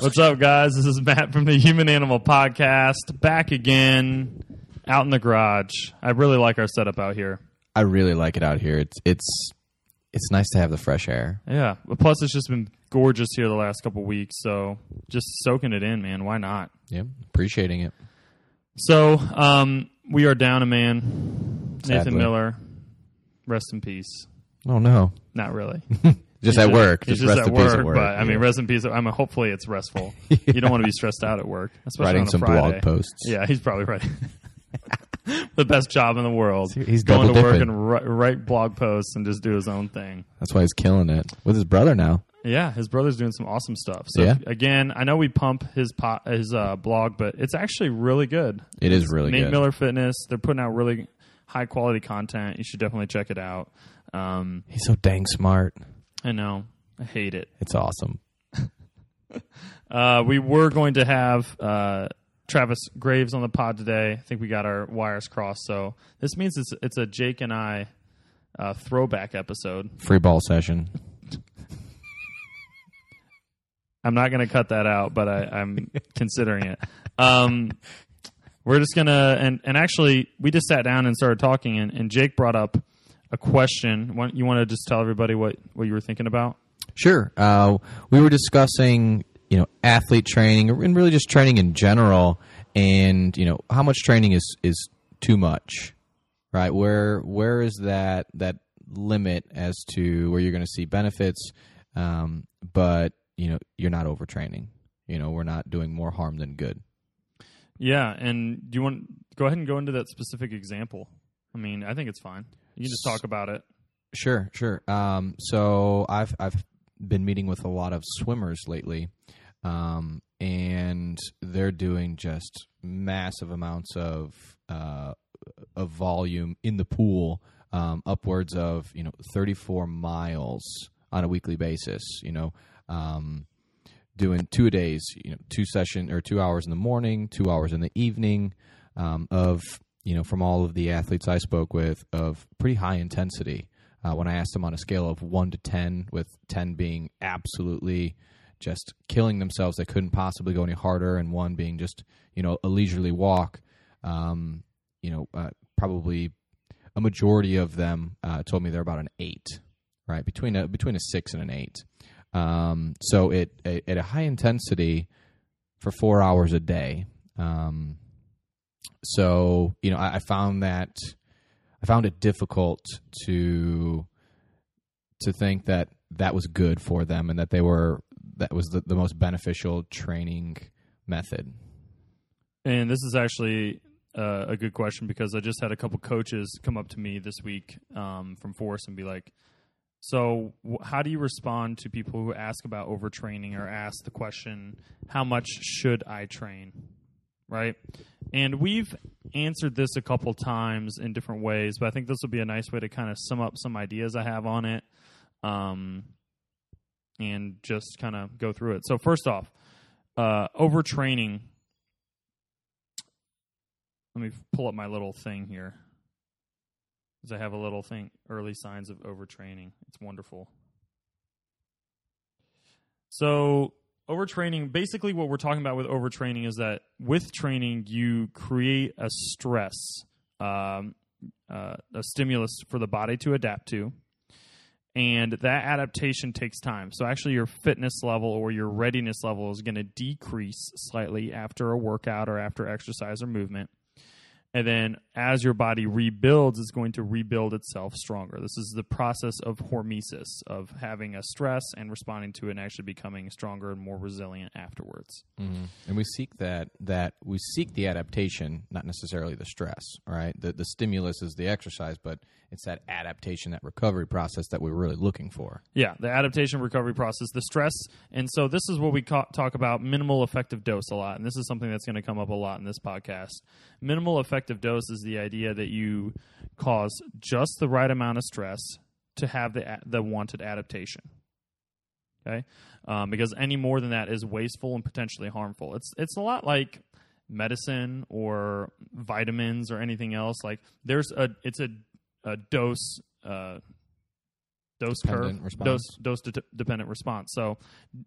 What's up, guys? This is Matt from the Human Animal Podcast, back again out in the garage. I really like our setup out here. I really like it out here. It's it's it's nice to have the fresh air. Yeah. But plus, it's just been gorgeous here the last couple weeks. So just soaking it in, man. Why not? Yeah, appreciating it. So um, we are down a man, Nathan Miller. Rest in peace. Oh no, Not really. just at work. Just, just rest at work, at work. but I mean, Yeah. rest in peace. I mean, hopefully it's restful. You don't want to be stressed out at work, especially writing on a some Friday. blog posts. Yeah, he's probably right. the best job in the world. He's going to work dipping. and write, blog posts and just do his own thing. That's why he's killing it with his brother now. Yeah, his brother's doing some awesome stuff. So Yeah. again, I know we pump his po- his uh, blog, but it's actually really good. It is really Nate good. Miller Fitness. They're putting out really high quality content. You should definitely check it out. Um, He's so dang smart. I know. I hate it. It's awesome. Uh, we were going to have uh, Travis Graves on the pod today. I think we got our wires crossed. So this means it's it's a Jake and I uh, throwback episode. Free ball session. I'm not going to cut that out, but I, I'm considering it. Um, we're just gonna and and actually we just sat down and started talking, and, and Jake brought up a question. You want to just tell everybody what what you were thinking about? Sure. Uh, we were discussing, you know, athlete training and really just training in general, and you know how much training is is too much, right? Where where is that that limit as to where you're going to see benefits, um, but you know you're not overtraining. You know, we're not doing more harm than good. Yeah, and do you want go ahead and go into that specific example? I mean, I think it's fine. You just talk about it. Sure, sure. Um, so I've I've been meeting with a lot of swimmers lately, um, and they're doing just massive amounts of uh, of volume in the pool, um, upwards of you know 34 miles on a weekly basis. You know, um, doing two days, you know, two session or two hours in the morning, two hours in the evening, um, of you know from all of the athletes I spoke with of pretty high intensity. Uh, when I asked them on a scale of one to ten, with ten being absolutely just killing themselves, they couldn't possibly go any harder, and one being just you know a leisurely walk. Um, you know, uh, probably a majority of them uh, told me they're about an eight, right between a between a six and an eight. Um, so it, it at a high intensity for four hours a day. Um, so you know, I, I found that I found it difficult to to think that that was good for them and that they were that was the, the most beneficial training method. And this is actually uh, a good question because I just had a couple coaches come up to me this week um, from Force and be like, "So, how do you respond to people who ask about overtraining or ask the question, how much should I train?" Right? And we've answered this a couple times in different ways, but I think this will be a nice way to kind of sum up some ideas I have on it, um, and just kind of go through it. So, first off, uh, overtraining let me pull up my little thing here because I have a little thing early signs of overtraining. It's wonderful. So, overtraining basically, what we're talking about with overtraining is that with training, you create a stress, um, uh, a stimulus for the body to adapt to. And that adaptation takes time. So, actually, your fitness level or your readiness level is going to decrease slightly after a workout or after exercise or movement. And then as your body rebuilds, it's going to rebuild itself stronger. This is the process of hormesis, of having a stress and responding to it and actually becoming stronger and more resilient afterwards. Mm-hmm. And we seek that that we seek the adaptation, not necessarily the stress. Right, the the stimulus is the exercise, but it's that adaptation, that recovery process that we're really looking for. Yeah, the adaptation recovery process, the stress. And so this is what we ca- talk about minimal effective dose a lot. And this is something that's going to come up a lot in this podcast. Minimal effective dose is the idea that you cause just the right amount of stress to have the the wanted adaptation. Okay? Um, because any more than that is wasteful and potentially harmful. It's it's a lot like medicine or vitamins or anything else like there's a it's a, a dose uh, dose curve, response. dose dose de- dependent response. So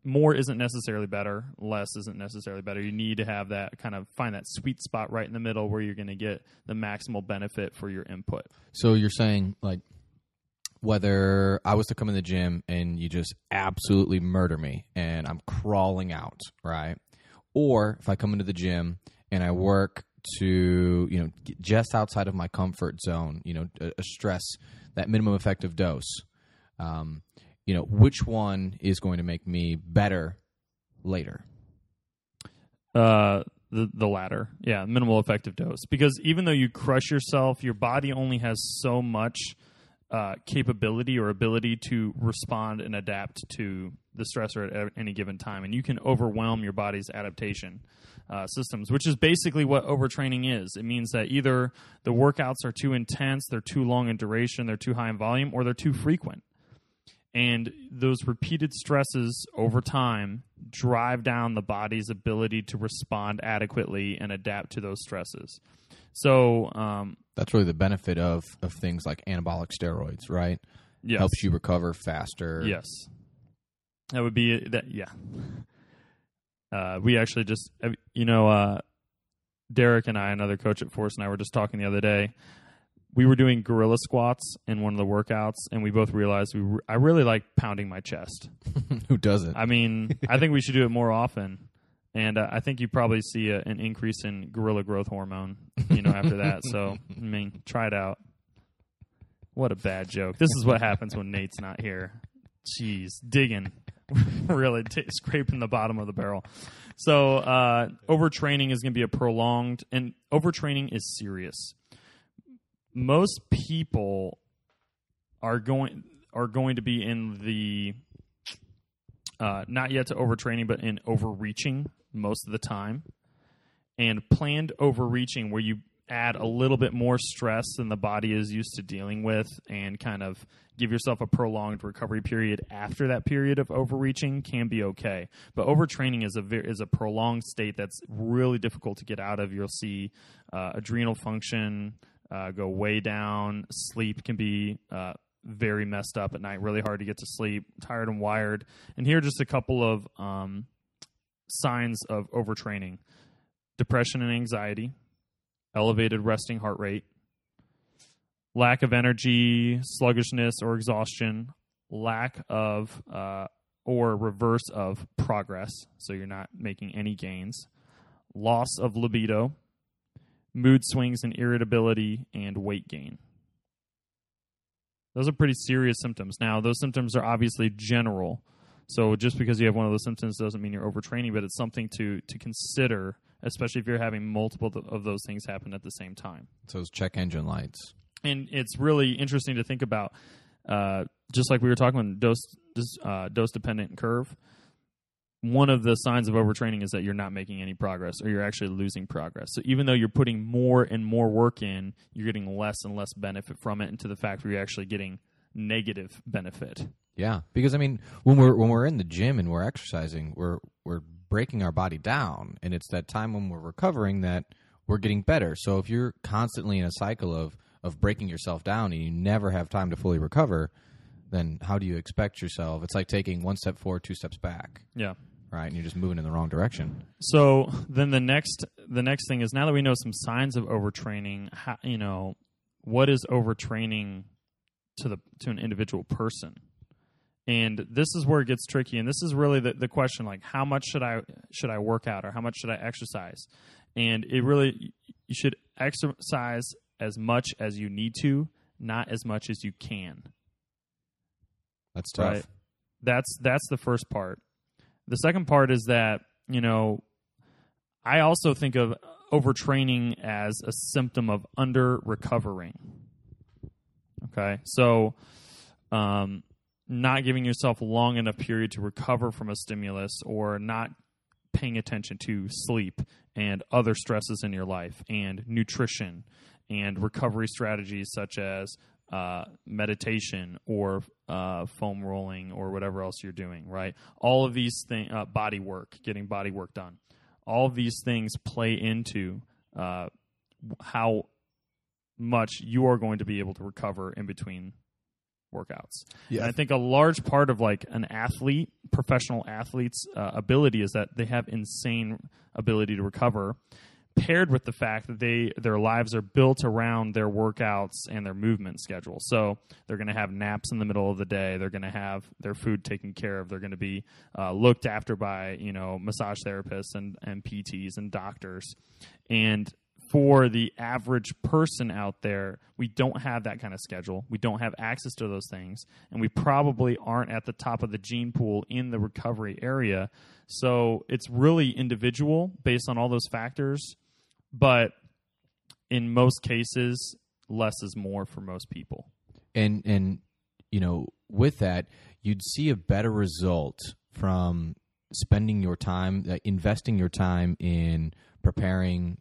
more isn't necessarily better, less isn't necessarily better. You need to have that kind of find that sweet spot right in the middle where you're going to get the maximal benefit for your input. So you're saying like whether I was to come in the gym and you just absolutely murder me and I'm crawling out, right? Or if I come into the gym and I work to, you know, just outside of my comfort zone, you know, a, a stress, that minimum effective dose, um, you know, which one is going to make me better later? Uh, the the latter, yeah, minimal effective dose. Because even though you crush yourself, your body only has so much uh, capability or ability to respond and adapt to the stressor at any given time, and you can overwhelm your body's adaptation uh, systems, which is basically what overtraining is. It means that either the workouts are too intense, they're too long in duration, they're too high in volume, or they're too frequent. And those repeated stresses over time drive down the body's ability to respond adequately and adapt to those stresses. So, um, That's really the benefit of of things like anabolic steroids, right? yes. Helps you recover faster. Yes, that would be that. Yeah, uh, we actually just you know uh, Derek and I, another coach at Force, and I were just talking the other day. We were doing gorilla squats in one of the workouts, and we both realized we re- I really like pounding my chest. Who doesn't? I mean, I think we should do it more often. And uh, I think you probably see a, an increase in gorilla growth hormone, you know, after that. So, I mean, try it out. What a bad joke. This is what happens when Nate's not here. Jeez, digging, really t- scraping the bottom of the barrel. So, uh, overtraining is going to be a prolonged, and overtraining is serious. Most people are going are going to be in the uh, not yet to overtraining, but in overreaching most of the time. And planned overreaching, where you add a little bit more stress than the body is used to dealing with, and kind of give yourself a prolonged recovery period after that period of overreaching, can be okay. But overtraining is a is a prolonged state that's really difficult to get out of. You'll see uh, adrenal function uh, go way down. Sleep can be uh, very messed up at night, really hard to get to sleep, tired and wired. And here are just a couple of um, signs of overtraining depression and anxiety, elevated resting heart rate, lack of energy, sluggishness or exhaustion, lack of uh, or reverse of progress, so you're not making any gains, loss of libido, mood swings and irritability, and weight gain. Those are pretty serious symptoms. Now, those symptoms are obviously general. So just because you have one of those symptoms doesn't mean you're overtraining, but it's something to to consider, especially if you're having multiple th- of those things happen at the same time. So it's those check engine lights. And it's really interesting to think about, uh, just like we were talking about dose uh, dose dependent curve. One of the signs of overtraining is that you're not making any progress, or you're actually losing progress. So even though you're putting more and more work in, you're getting less and less benefit from it, into the fact where you're actually getting negative benefit. Yeah, because I mean, when we're when we're in the gym and we're exercising, we're we're breaking our body down, and it's that time when we're recovering that we're getting better. So if you're constantly in a cycle of of breaking yourself down and you never have time to fully recover, then how do you expect yourself? It's like taking one step forward, two steps back, Yeah. right? And you're just moving in the wrong direction. So then the next the next thing is now that we know some signs of overtraining, how, you know, what is overtraining to the to an individual person? And this is where it gets tricky. And this is really the, the question like how much should I should I work out or how much should I exercise? And it really you should exercise as much as you need to, not as much as you can. That's tough. Right. That's that's the first part. The second part is that, you know, I also think of overtraining as a symptom of under recovering. Okay. So um not giving yourself long enough period to recover from a stimulus or not paying attention to sleep and other stresses in your life and nutrition and recovery strategies such as uh, meditation or uh, foam rolling or whatever else you're doing, right? All of these things, uh, body work, getting body work done, all of these things play into uh, how much you are going to be able to recover in between workouts. Yeah. And I think a large part of like an athlete, professional athlete's uh, ability is that they have insane ability to recover paired with the fact that they their lives are built around their workouts and their movement schedule. So they're going to have naps in the middle of the day. They're going to have their food taken care of. They're going to be uh, looked after by you know massage therapists and and PTs and doctors. And for the average person out there, we don't have that kind of schedule. We don't have access to those things, and we probably aren't at the top of the gene pool in the recovery area. So it's really individual based on all those factors but in most cases, less is more for most people. and and you know with that you'd see a better result from spending your time uh, investing your time in preparing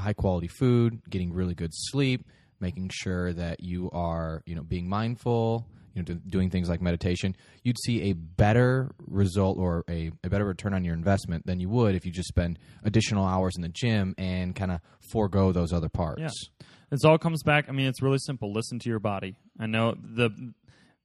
high quality food getting really good sleep making sure that you are you know being mindful you know doing things like meditation you'd see a better result or a, a better return on your investment than you would if you just spend additional hours in the gym and kind of forego those other parts Yeah. It all comes back. I mean, it's really simple. Listen to your body. I know the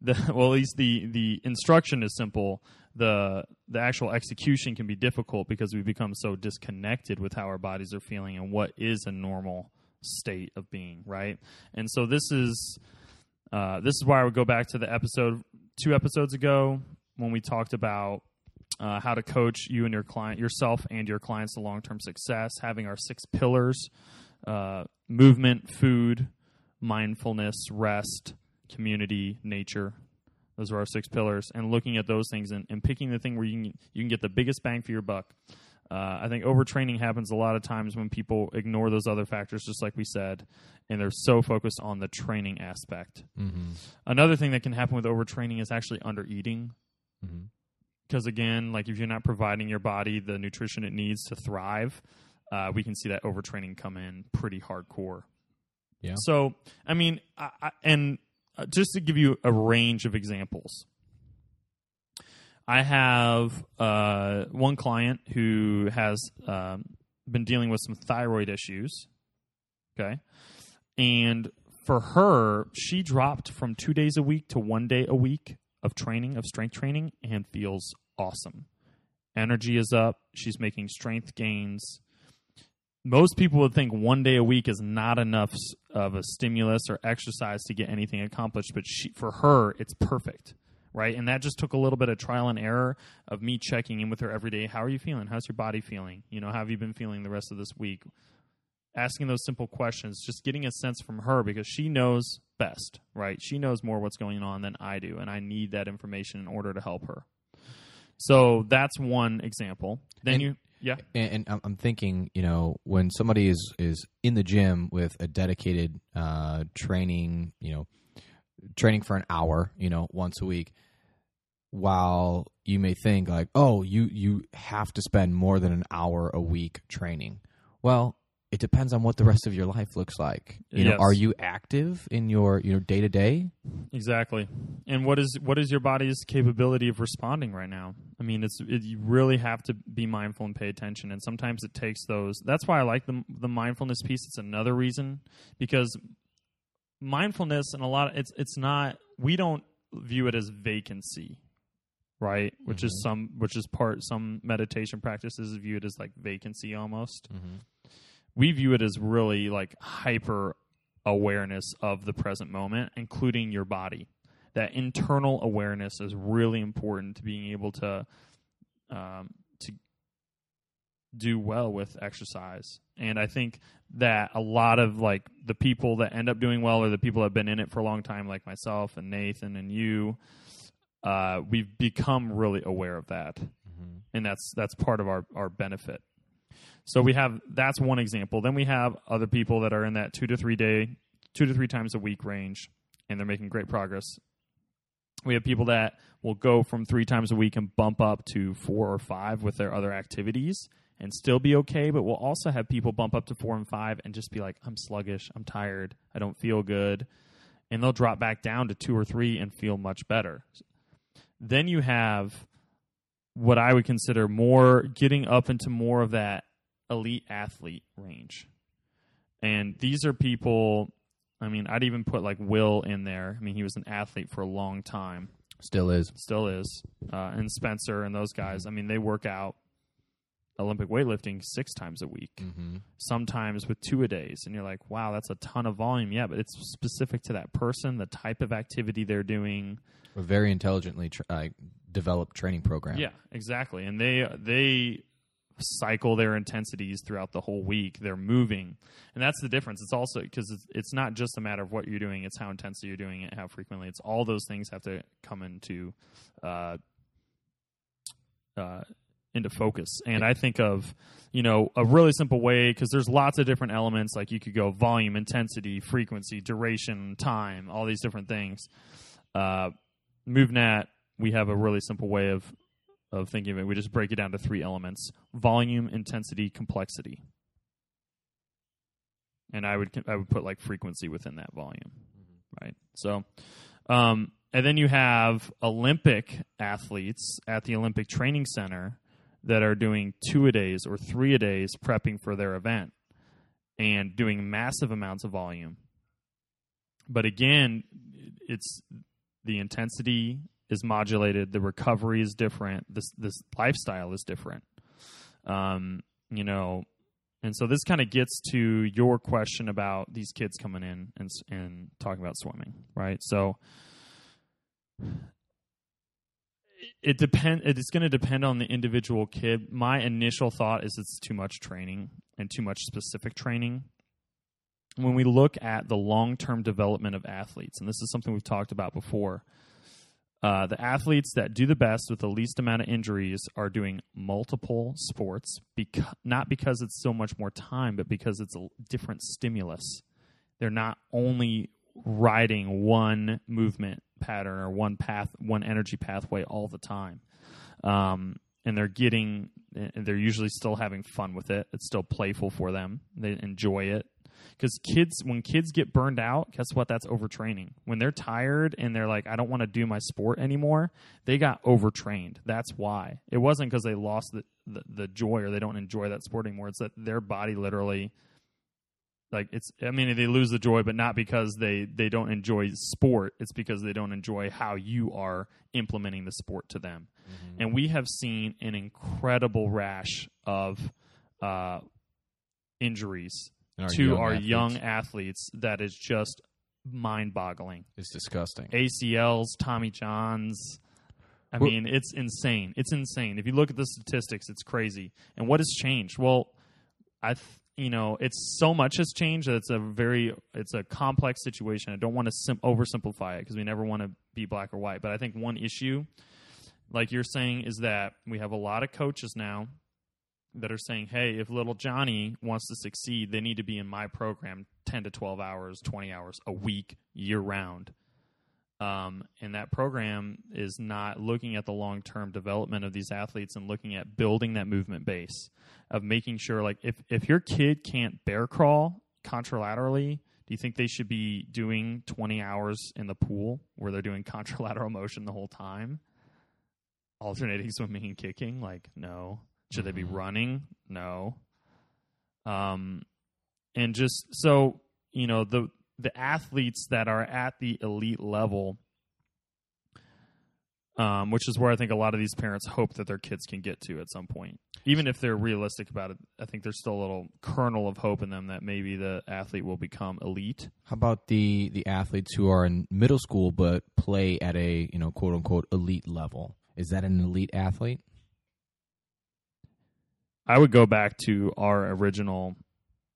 the well, at least the the instruction is simple. The the actual execution can be difficult because we become so disconnected with how our bodies are feeling and what is a normal state of being, right? And so this is uh, this is why I would go back to the episode two episodes ago when we talked about uh, how to coach you and your client, yourself and your clients to long term success, having our six pillars uh, movement, food, mindfulness, rest, community, nature. Those are our six pillars, and looking at those things and, and picking the thing where you can you can get the biggest bang for your buck. Uh, I think overtraining happens a lot of times when people ignore those other factors, just like we said, and they're so focused on the training aspect. mm-hmm. Another thing that can happen with overtraining is actually undereating Mm-hmm. because again, like if you're not providing your body the nutrition it needs to thrive, uh, we can see that overtraining come in pretty hardcore. Yeah. So, I mean, I, I, and just to give you a range of examples, I have uh, one client who has um, been dealing with some thyroid issues. Okay. And for her, she dropped from two days a week to one day a week of training, of strength training, and feels awesome. Energy is up. She's making strength gains. Most people would think one day a week is not enough of a stimulus or exercise to get anything accomplished, but she, for her, it's perfect, right? And that just took a little bit of trial and error of me checking in with her every day. How are you feeling? How's your body feeling? You know, how have you been feeling the rest of this week? asking those simple questions, just getting a sense from her because she knows best, right? She knows more what's going on than I do, and I need that information in order to help her. So that's one example. Then And- you, yeah, and, and I'm- thinking, you know, when somebody is is in the gym with a dedicated uh, training, you know, training for an hour, you know, once a week, while you may think like, oh, you you have to spend more than an hour a week training. Well, it depends on what the rest of your life looks like. You know, are you active in your you know day to day? exactly. And what is what is your body's capability of responding right now? I mean, it's it, you really have to be mindful and pay attention. And sometimes it takes those. That's why I like the the mindfulness piece. It's another reason because mindfulness and a lot of, it's it's not we don't view it as vacancy right which is mm-hmm. some which is part some meditation practices view it as like vacancy almost mm-hmm. We view it as really like hyper awareness of the present moment including your body. That internal awareness is really important to being able to um, to do well with exercise. And i think that a lot of like the people that end up doing well are the people that have been in it for a long time like myself and nathan and you uh, we've become really aware of that. And that's that's part of our our benefit so we have that's one example then we have other people that are in that two to three day two to three times a week range and they're making great progress we have people that will go from three times a week and bump up to four or five with their other activities and still be okay. But we'll also have people bump up to four and five and just be like, I'm sluggish, I'm tired, I don't feel good. And they'll drop back down to two or three and feel much better. Then you have what I would consider more getting up into more of that elite athlete range. And these are people I mean, I'd even put like Will in there. I mean, he was an athlete for a long time, Still is. still is, uh, and Spencer and those guys. I mean, they work out Olympic weightlifting six times a week, Mm-hmm. sometimes with two a days, and you're like, wow, that's a ton of volume. Yeah, but it's specific to that person, the type of activity they're doing. A very intelligently tr uh, developed training program. Yeah, exactly. And they they cycle their intensities throughout the whole week. They're moving, and that's the difference. It's also because it's, it's not just a matter of what you're doing; it's how intensely you're doing it, how frequently. It's all those things have to come into uh, uh, into focus. And I think of you know a really simple way because there's lots of different elements. Like you could go volume, intensity, frequency, duration, time, all these different things. Uh, MovNat, we have a really simple way of of thinking of it. We just break it down to three elements: volume, intensity, complexity. And I would I would put like frequency within that volume, right? So, um, and then you have Olympic athletes at the Olympic Training Center that are doing two a days or three a days prepping for their event and doing massive amounts of volume. But again, it's the intensity is modulated, the recovery is different, this this lifestyle is different. Um, you know, and so this kind of gets to your question about these kids coming in and and talking about swimming, right? So it depend it's going to depend on the individual kid. My initial thought is it's too much training and too much specific training when we look at the long term development of athletes, and this is something we've talked about before, uh, the athletes that do the best with the least amount of injuries are doing multiple sports, beca- not because it's so much more time, but because it's a different stimulus. They're not only riding one movement pattern or one path, one energy pathway all the time. Um, and they're getting, they're usually still having fun with it. It's still playful for them. They enjoy it because kids when kids get burned out guess what? That's overtraining. When they're tired and they're like i don't want to do my sport anymore they got overtrained. That's why. It wasn't because they lost the, the, the joy or they don't enjoy that sport anymore. It's that their body literally like it's i mean they lose the joy but not because they they don't enjoy sport. It's because they don't enjoy how you are implementing the sport to them. And we have seen an incredible rash of uh, injuries And to our athletes. young athletes that is just mind boggling. It's disgusting. ACLs, Tommy Johns. I Well- mean, it's insane. It's insane. If you look at the statistics, it's crazy. And what has changed? Well, I, th- you know, it's so much has changed that it's a very, it's a complex situation. I don't want to sim- oversimplify it because we never want to be black or white. But I think one issue, like you're saying, is that we have a lot of coaches now that are saying, hey, if little Johnny wants to succeed, they need to be in my program 10 to 12 hours, 20 hours a week, year round. Um, and that program is not looking at the long term development of these athletes and looking at building that movement base of making sure, like, if, if your kid can't bear crawl contralaterally, do you think they should be doing 20 hours in the pool where they're doing contralateral motion the whole time? Alternating swimming and kicking? Like, no. Should they be Mhm. running? No. Um, and just so you know, the the athletes that are at the elite level, um, which is where I think a lot of these parents hope that their kids can get to at some point. Even if they're realistic about it, I think there's still a little kernel of hope in them that maybe the athlete will become elite. How about the the athletes who are in middle school but play at a you know quote unquote elite level? Is that an elite athlete? I would go back to our original,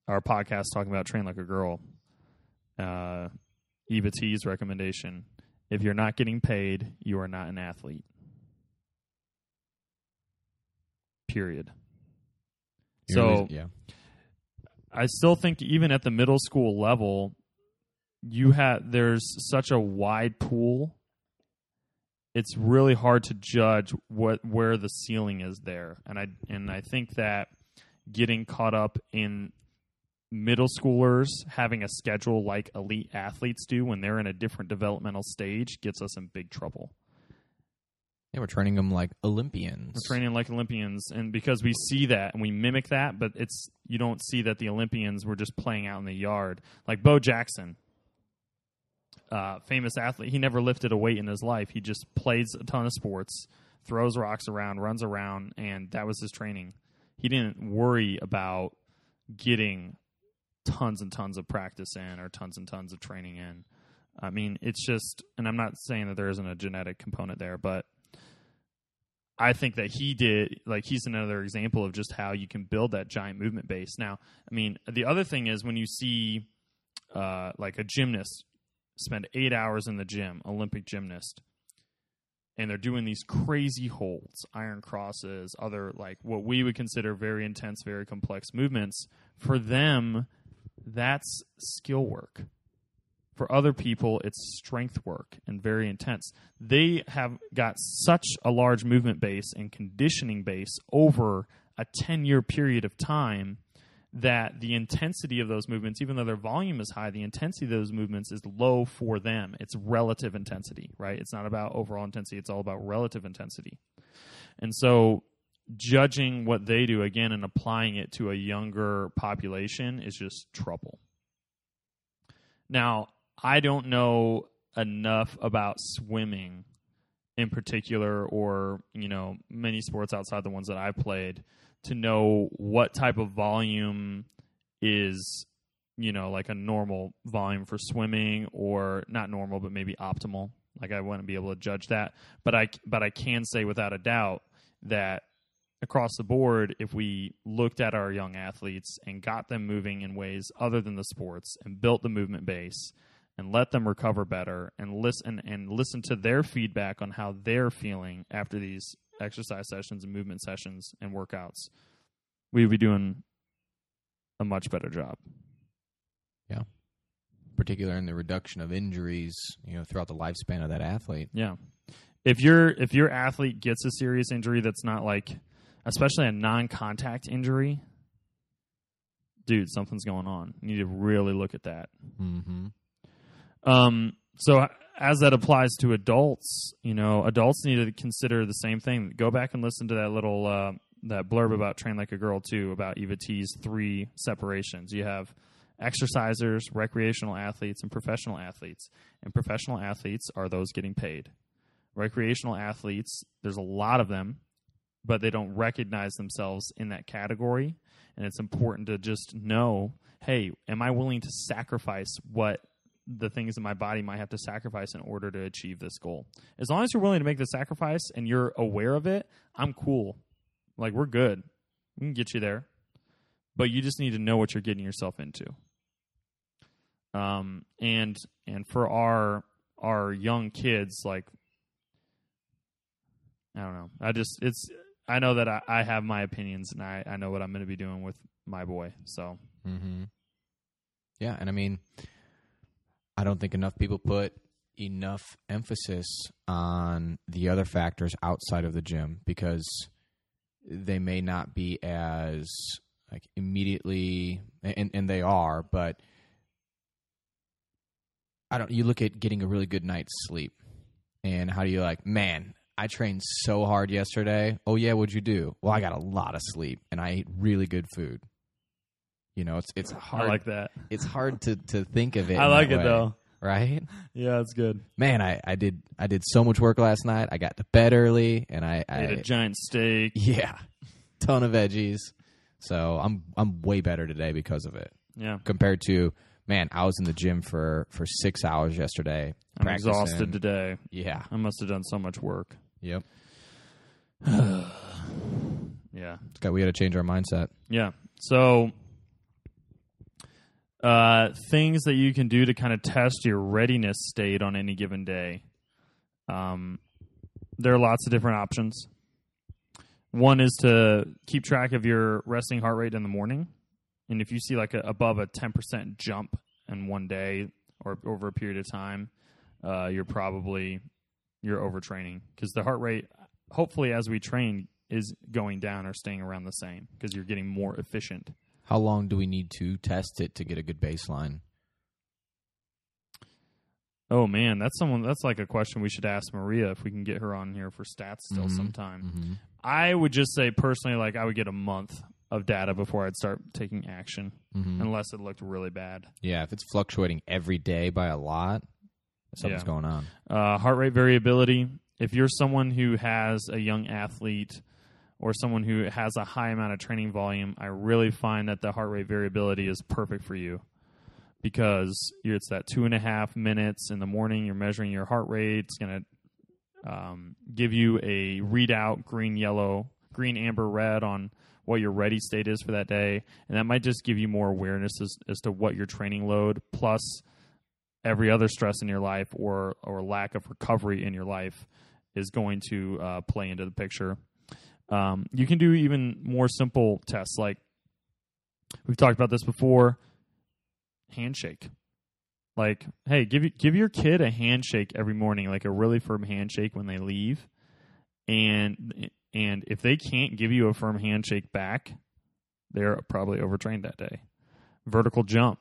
our podcast talking about train like a girl. Uh, Eva T's recommendation: if you're not getting paid, you are not an athlete. Period. You're So really- yeah, I still think even at the middle school level, you have there's such a wide pool. It's really hard to judge what where the ceiling is there, and I and I think that getting caught up in middle schoolers having a schedule like elite athletes do when they're in a different developmental stage gets us in big trouble. yeah, we're training them like Olympians. We're training like Olympians, and because we see that and we mimic that, but it's you don't see that the Olympians were just playing out in the yard. Like Bo Jackson, uh, famous athlete. He never lifted a weight in his life. He just plays a ton of sports, throws rocks around, runs around, and that was his training. He didn't worry about getting tons and tons of practice in or tons and tons of training in. I mean, it's just, and I'm not saying that there isn't a genetic component there, but I think that he did, like, he's another example of just how you can build that giant movement base. Now, I mean, the other thing is when you see, uh, like, a gymnast spend eight hours in the gym, Olympic gymnast, and they're doing these crazy holds, iron crosses, other, like, what we would consider very intense, very complex movements. For them, that's skill work. For other people, it's strength work and very intense. They have got such a large movement base and conditioning base over a 10 year period of time that the intensity of those movements, even though their volume is high, the intensity of those movements is low for them. It's relative intensity, right? It's not about overall intensity, it's all about relative intensity. And so judging what they do again and applying it to a younger population is just trouble. Now, I don't know enough about swimming in particular or, you know, many sports outside the ones that I played to know what type of volume is, you know, like a normal volume for swimming or not normal but maybe optimal. Like I wouldn't be able to judge that, but I but I can say without a doubt that across the board, if we looked at our young athletes and got them moving in ways other than the sports and built the movement base and let them recover better and listen and listen to their feedback on how they're feeling after these exercise sessions and movement sessions and workouts, we'd be doing a much better job. Yeah. Particular in the reduction of injuries, you know, throughout the lifespan of that athlete. Yeah. If your if your athlete gets a serious injury that's not like especially a non-contact injury, dude, something's going on. You need to really look at that. Mm-hmm. Um, so as that applies to adults, you know, adults need to consider the same thing. Go back and listen to that little uh, that blurb about train like a girl too about Eva T's three separations. You have exercisers, recreational athletes, and professional athletes. And professional athletes are those getting paid. Recreational athletes, there's a lot of them, but they don't recognize themselves in that category. And it's important to just know, hey, am I willing to sacrifice what the things that my body might have to sacrifice in order to achieve this goal. As long as you're willing to make the sacrifice and you're aware of it, I'm cool. Like we're good. We can get you there. But you just need to know what you're getting yourself into. Um and and for our our young kids like I don't know. I just it's I know that I, I have my opinions and I, I know what I'm gonna be doing with my boy. So Mm-hmm. Yeah, and I mean I don't think enough people put enough emphasis on the other factors outside of the gym because they may not be as like immediately and and they are but I don't you look at getting a really good night's sleep and how do you like man I trained so hard yesterday. Oh yeah what'd you do? Well I got a lot of sleep and I ate really good food you know it's it's hard I like that. it's hard to to think of it. I like it way, though. right? Yeah, it's good. Man, I I did I did so much work last night. I got to bed early, and I, I Ate a giant steak. yeah, ton of veggies. So I'm I'm way better today because of it Yeah. compared to man. I was in the gym for for six hours yesterday. I'm practicing. exhausted today. Yeah. I must have done so much work. Yep. Yeah. It's got we had to change our mindset. Yeah. So uh things that you can do to kind of test your readiness state on any given day. Um there are lots of different options. One is to keep track of your resting heart rate in the morning. And if you see like a, above a 10% jump in one day or over a period of time, uh, you're probably you're overtraining because the heart rate, hopefully, as we train, is going down or staying around the same because you're getting more efficient. How long do we need to test it to get a good baseline? Oh man, that's someone. That's like a question we should ask Maria if we can get her on here for stats still Mhm. sometime. Mm-hmm. I would just say personally, like I would get a month of data before I'd start taking action, Mm-hmm. unless it looked really bad. Yeah, if it's fluctuating every day by a lot, something's Yeah. going on. Uh, heart rate variability. If you're someone who has a young athlete or someone who has a high amount of training volume, I really find that the heart rate variability is perfect for you because it's that two and a half minutes in the morning. You're measuring your heart rate. It's going to um, give you a readout green, yellow, green, amber, red on what your ready state is for that day. And that might just give you more awareness as, as to what your training load plus every other stress in your life or or lack of recovery in your life is going to uh, play into the picture. Um, you can do even more simple tests like we've talked about this before. Handshake, like hey, give give your kid a handshake every morning, like a really firm handshake when they leave, and and if they can't give you a firm handshake back, they're probably overtrained that day. Vertical jump.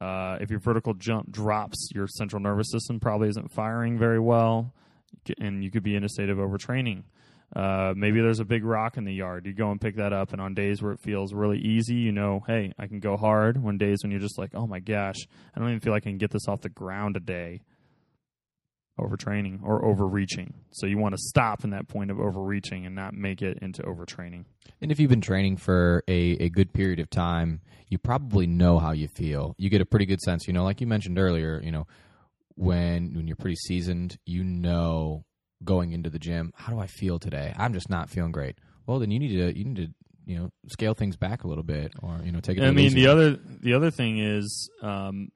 Uh, if your vertical jump drops, your central nervous system probably isn't firing very well, and you could be in a state of overtraining. Uh, maybe there's a big rock in the yard. You go and pick that up, and on days where it feels really easy, you know, hey, I can go hard. When days when you're just like, oh my gosh, I don't even feel like I can get this off the ground today. Overtraining or overreaching. So you want to stop in that point of overreaching and not make it into overtraining. And if you've been training for a, a good period of time, you probably know how you feel. You get a pretty good sense. You know, like you mentioned earlier, you know, when when you're pretty seasoned, you know going into the gym, how do I feel today? I'm just not feeling great. Well, then you need to you need to you know scale things back a little bit, or you know take it. I mean, the other the other thing is um,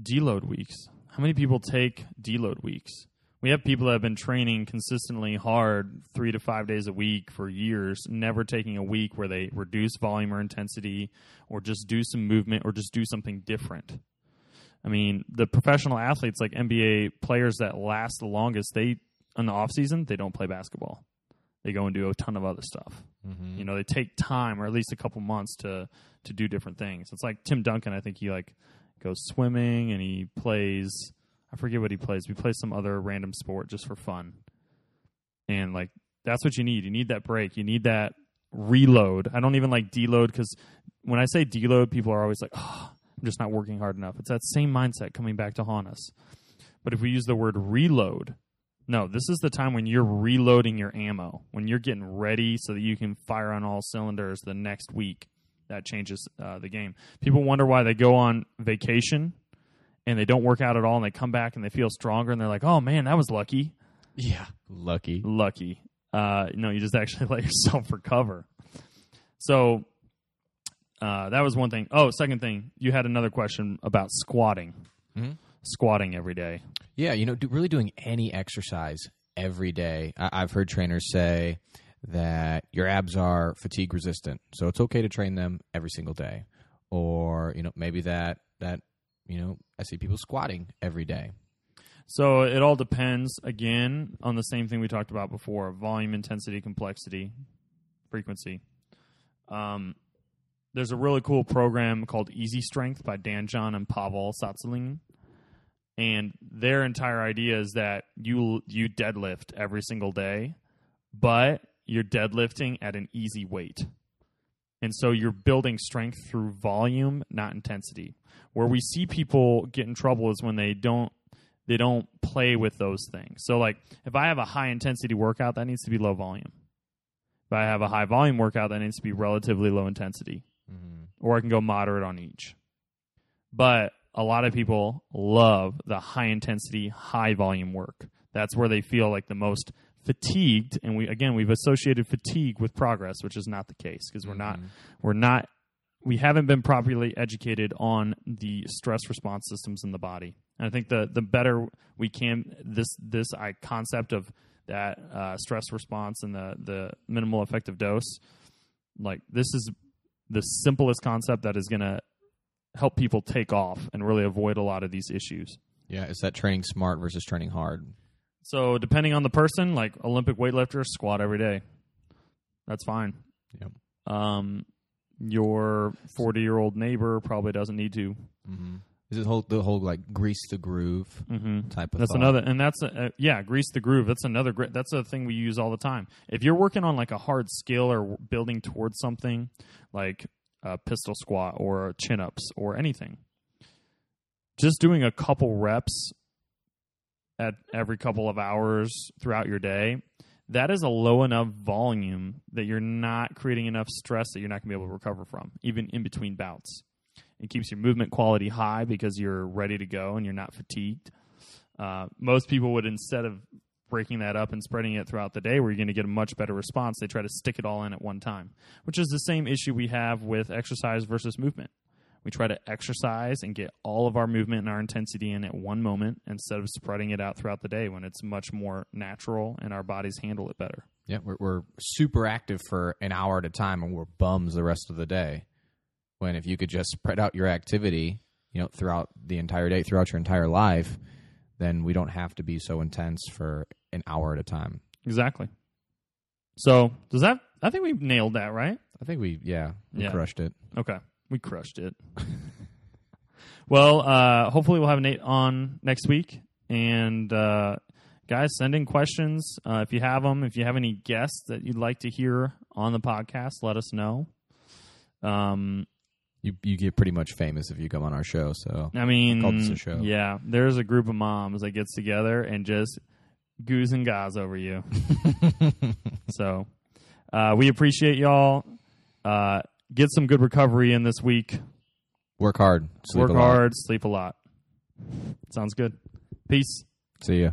deload weeks. How many people take deload weeks? We have people that have been training consistently hard three to five days a week for years, never taking a week where they reduce volume or intensity or just do some movement or just do something different. I mean, the professional athletes like NBA players that last the longest, they in the off season, they don't play basketball. They go and do a ton of other stuff. Mhm. You know, they take time or at least a couple months to to do different things. It's like Tim Duncan. I think he like goes swimming and he plays. I forget what he plays. He plays some other random sport just for fun. And like that's what you need. You need that break. You need that reload. I don't even like deload because when I say deload, people are always like, "Oh, I'm just not working hard enough." It's that same mindset coming back to haunt us. But if we use the word reload, no, this is the time when you're reloading your ammo, when you're getting ready so that you can fire on all cylinders the next week. That changes uh, the game. People wonder why they go on vacation and they don't work out at all and they come back and they feel stronger and they're like, oh man, that was lucky. yeah, lucky. Lucky. Uh, no, you just actually let yourself recover. So uh, that was one thing. Oh, second thing, you had another question about squatting. Mhm. Squatting every day. Yeah, you know, do, really doing any exercise every day. I, I've heard trainers say that your abs are fatigue resistant, so it's okay to train them every single day. Or you know, maybe that that you know, I see people squatting every day. So it all depends again on the same thing we talked about before: volume, intensity, complexity, frequency. Um, there's a really cool program called Easy Strength by Dan John and Pavel Tsatsouline, and their entire idea is that you you deadlift every single day, but you're deadlifting at an easy weight. And so you're building strength through volume, not intensity. Where we see people get in trouble is when they don't they don't play with those things. So like if I have a high intensity workout, that needs to be low volume. If I have a high volume workout, that needs to be relatively low intensity. Or I can go moderate on each. But a lot of people love the high intensity, high volume work. That's where they feel like the most fatigued and we again we've associated fatigue with progress, which is not the case because we're not we're not we haven't been properly educated on the stress response systems in the body. And I think the the better we can this this I, concept of that uh, stress response and the the minimal effective dose, like this is the simplest concept that is going to help people take off and really avoid a lot of these issues. Yeah, is that training smart versus training hard? So depending on the person, like Olympic weightlifters squat every day. That's fine. Yep. Um, your forty-year-old neighbor probably doesn't need to. Mm-hmm. Is it whole the whole like grease the groove Mm-hmm. type of? That's thought? another, and that's a, uh, yeah, grease the groove. That's another great. That's a thing we use all the time. If you're working on like a hard skill or building towards something, like a pistol squat or chin ups or anything, just doing a couple reps at every couple of hours throughout your day, that is a low enough volume that you're not creating enough stress that you're not going to be able to recover from, even in between bouts. It keeps your movement quality high because you're ready to go and you're not fatigued. Uh, most people would, instead of breaking that up and spreading it throughout the day where you're going to get a much better response, they try to stick it all in at one time, which is the same issue we have with exercise versus movement. We try to exercise and get all of our movement and our intensity in at one moment instead of spreading it out throughout the day when it's much more natural and our bodies handle it better. Yeah, we're, we're super active for an hour at a time and we're bums the rest of the day. When if you could just spread out your activity, you know, throughout the entire day, throughout your entire life, then we don't have to be so intense for an hour at a time. Exactly. So, does that, I think we nailed that, right? I think we, yeah, we Yeah. crushed it. Okay. We crushed it. well, uh, hopefully we'll have Nate on next week. And uh, guys, send in questions uh, if you have them. If you have any guests that you'd like to hear on the podcast, let us know. Um, You you get pretty much famous if you come on our show. So I mean, called this a show. yeah, there's a group of moms that gets together and just goos and gaz over you. so uh, we appreciate y'all. Uh, get some good recovery in this week. work hard, sleep Work a lot. hard, sleep a lot. Sounds good. Peace. See ya.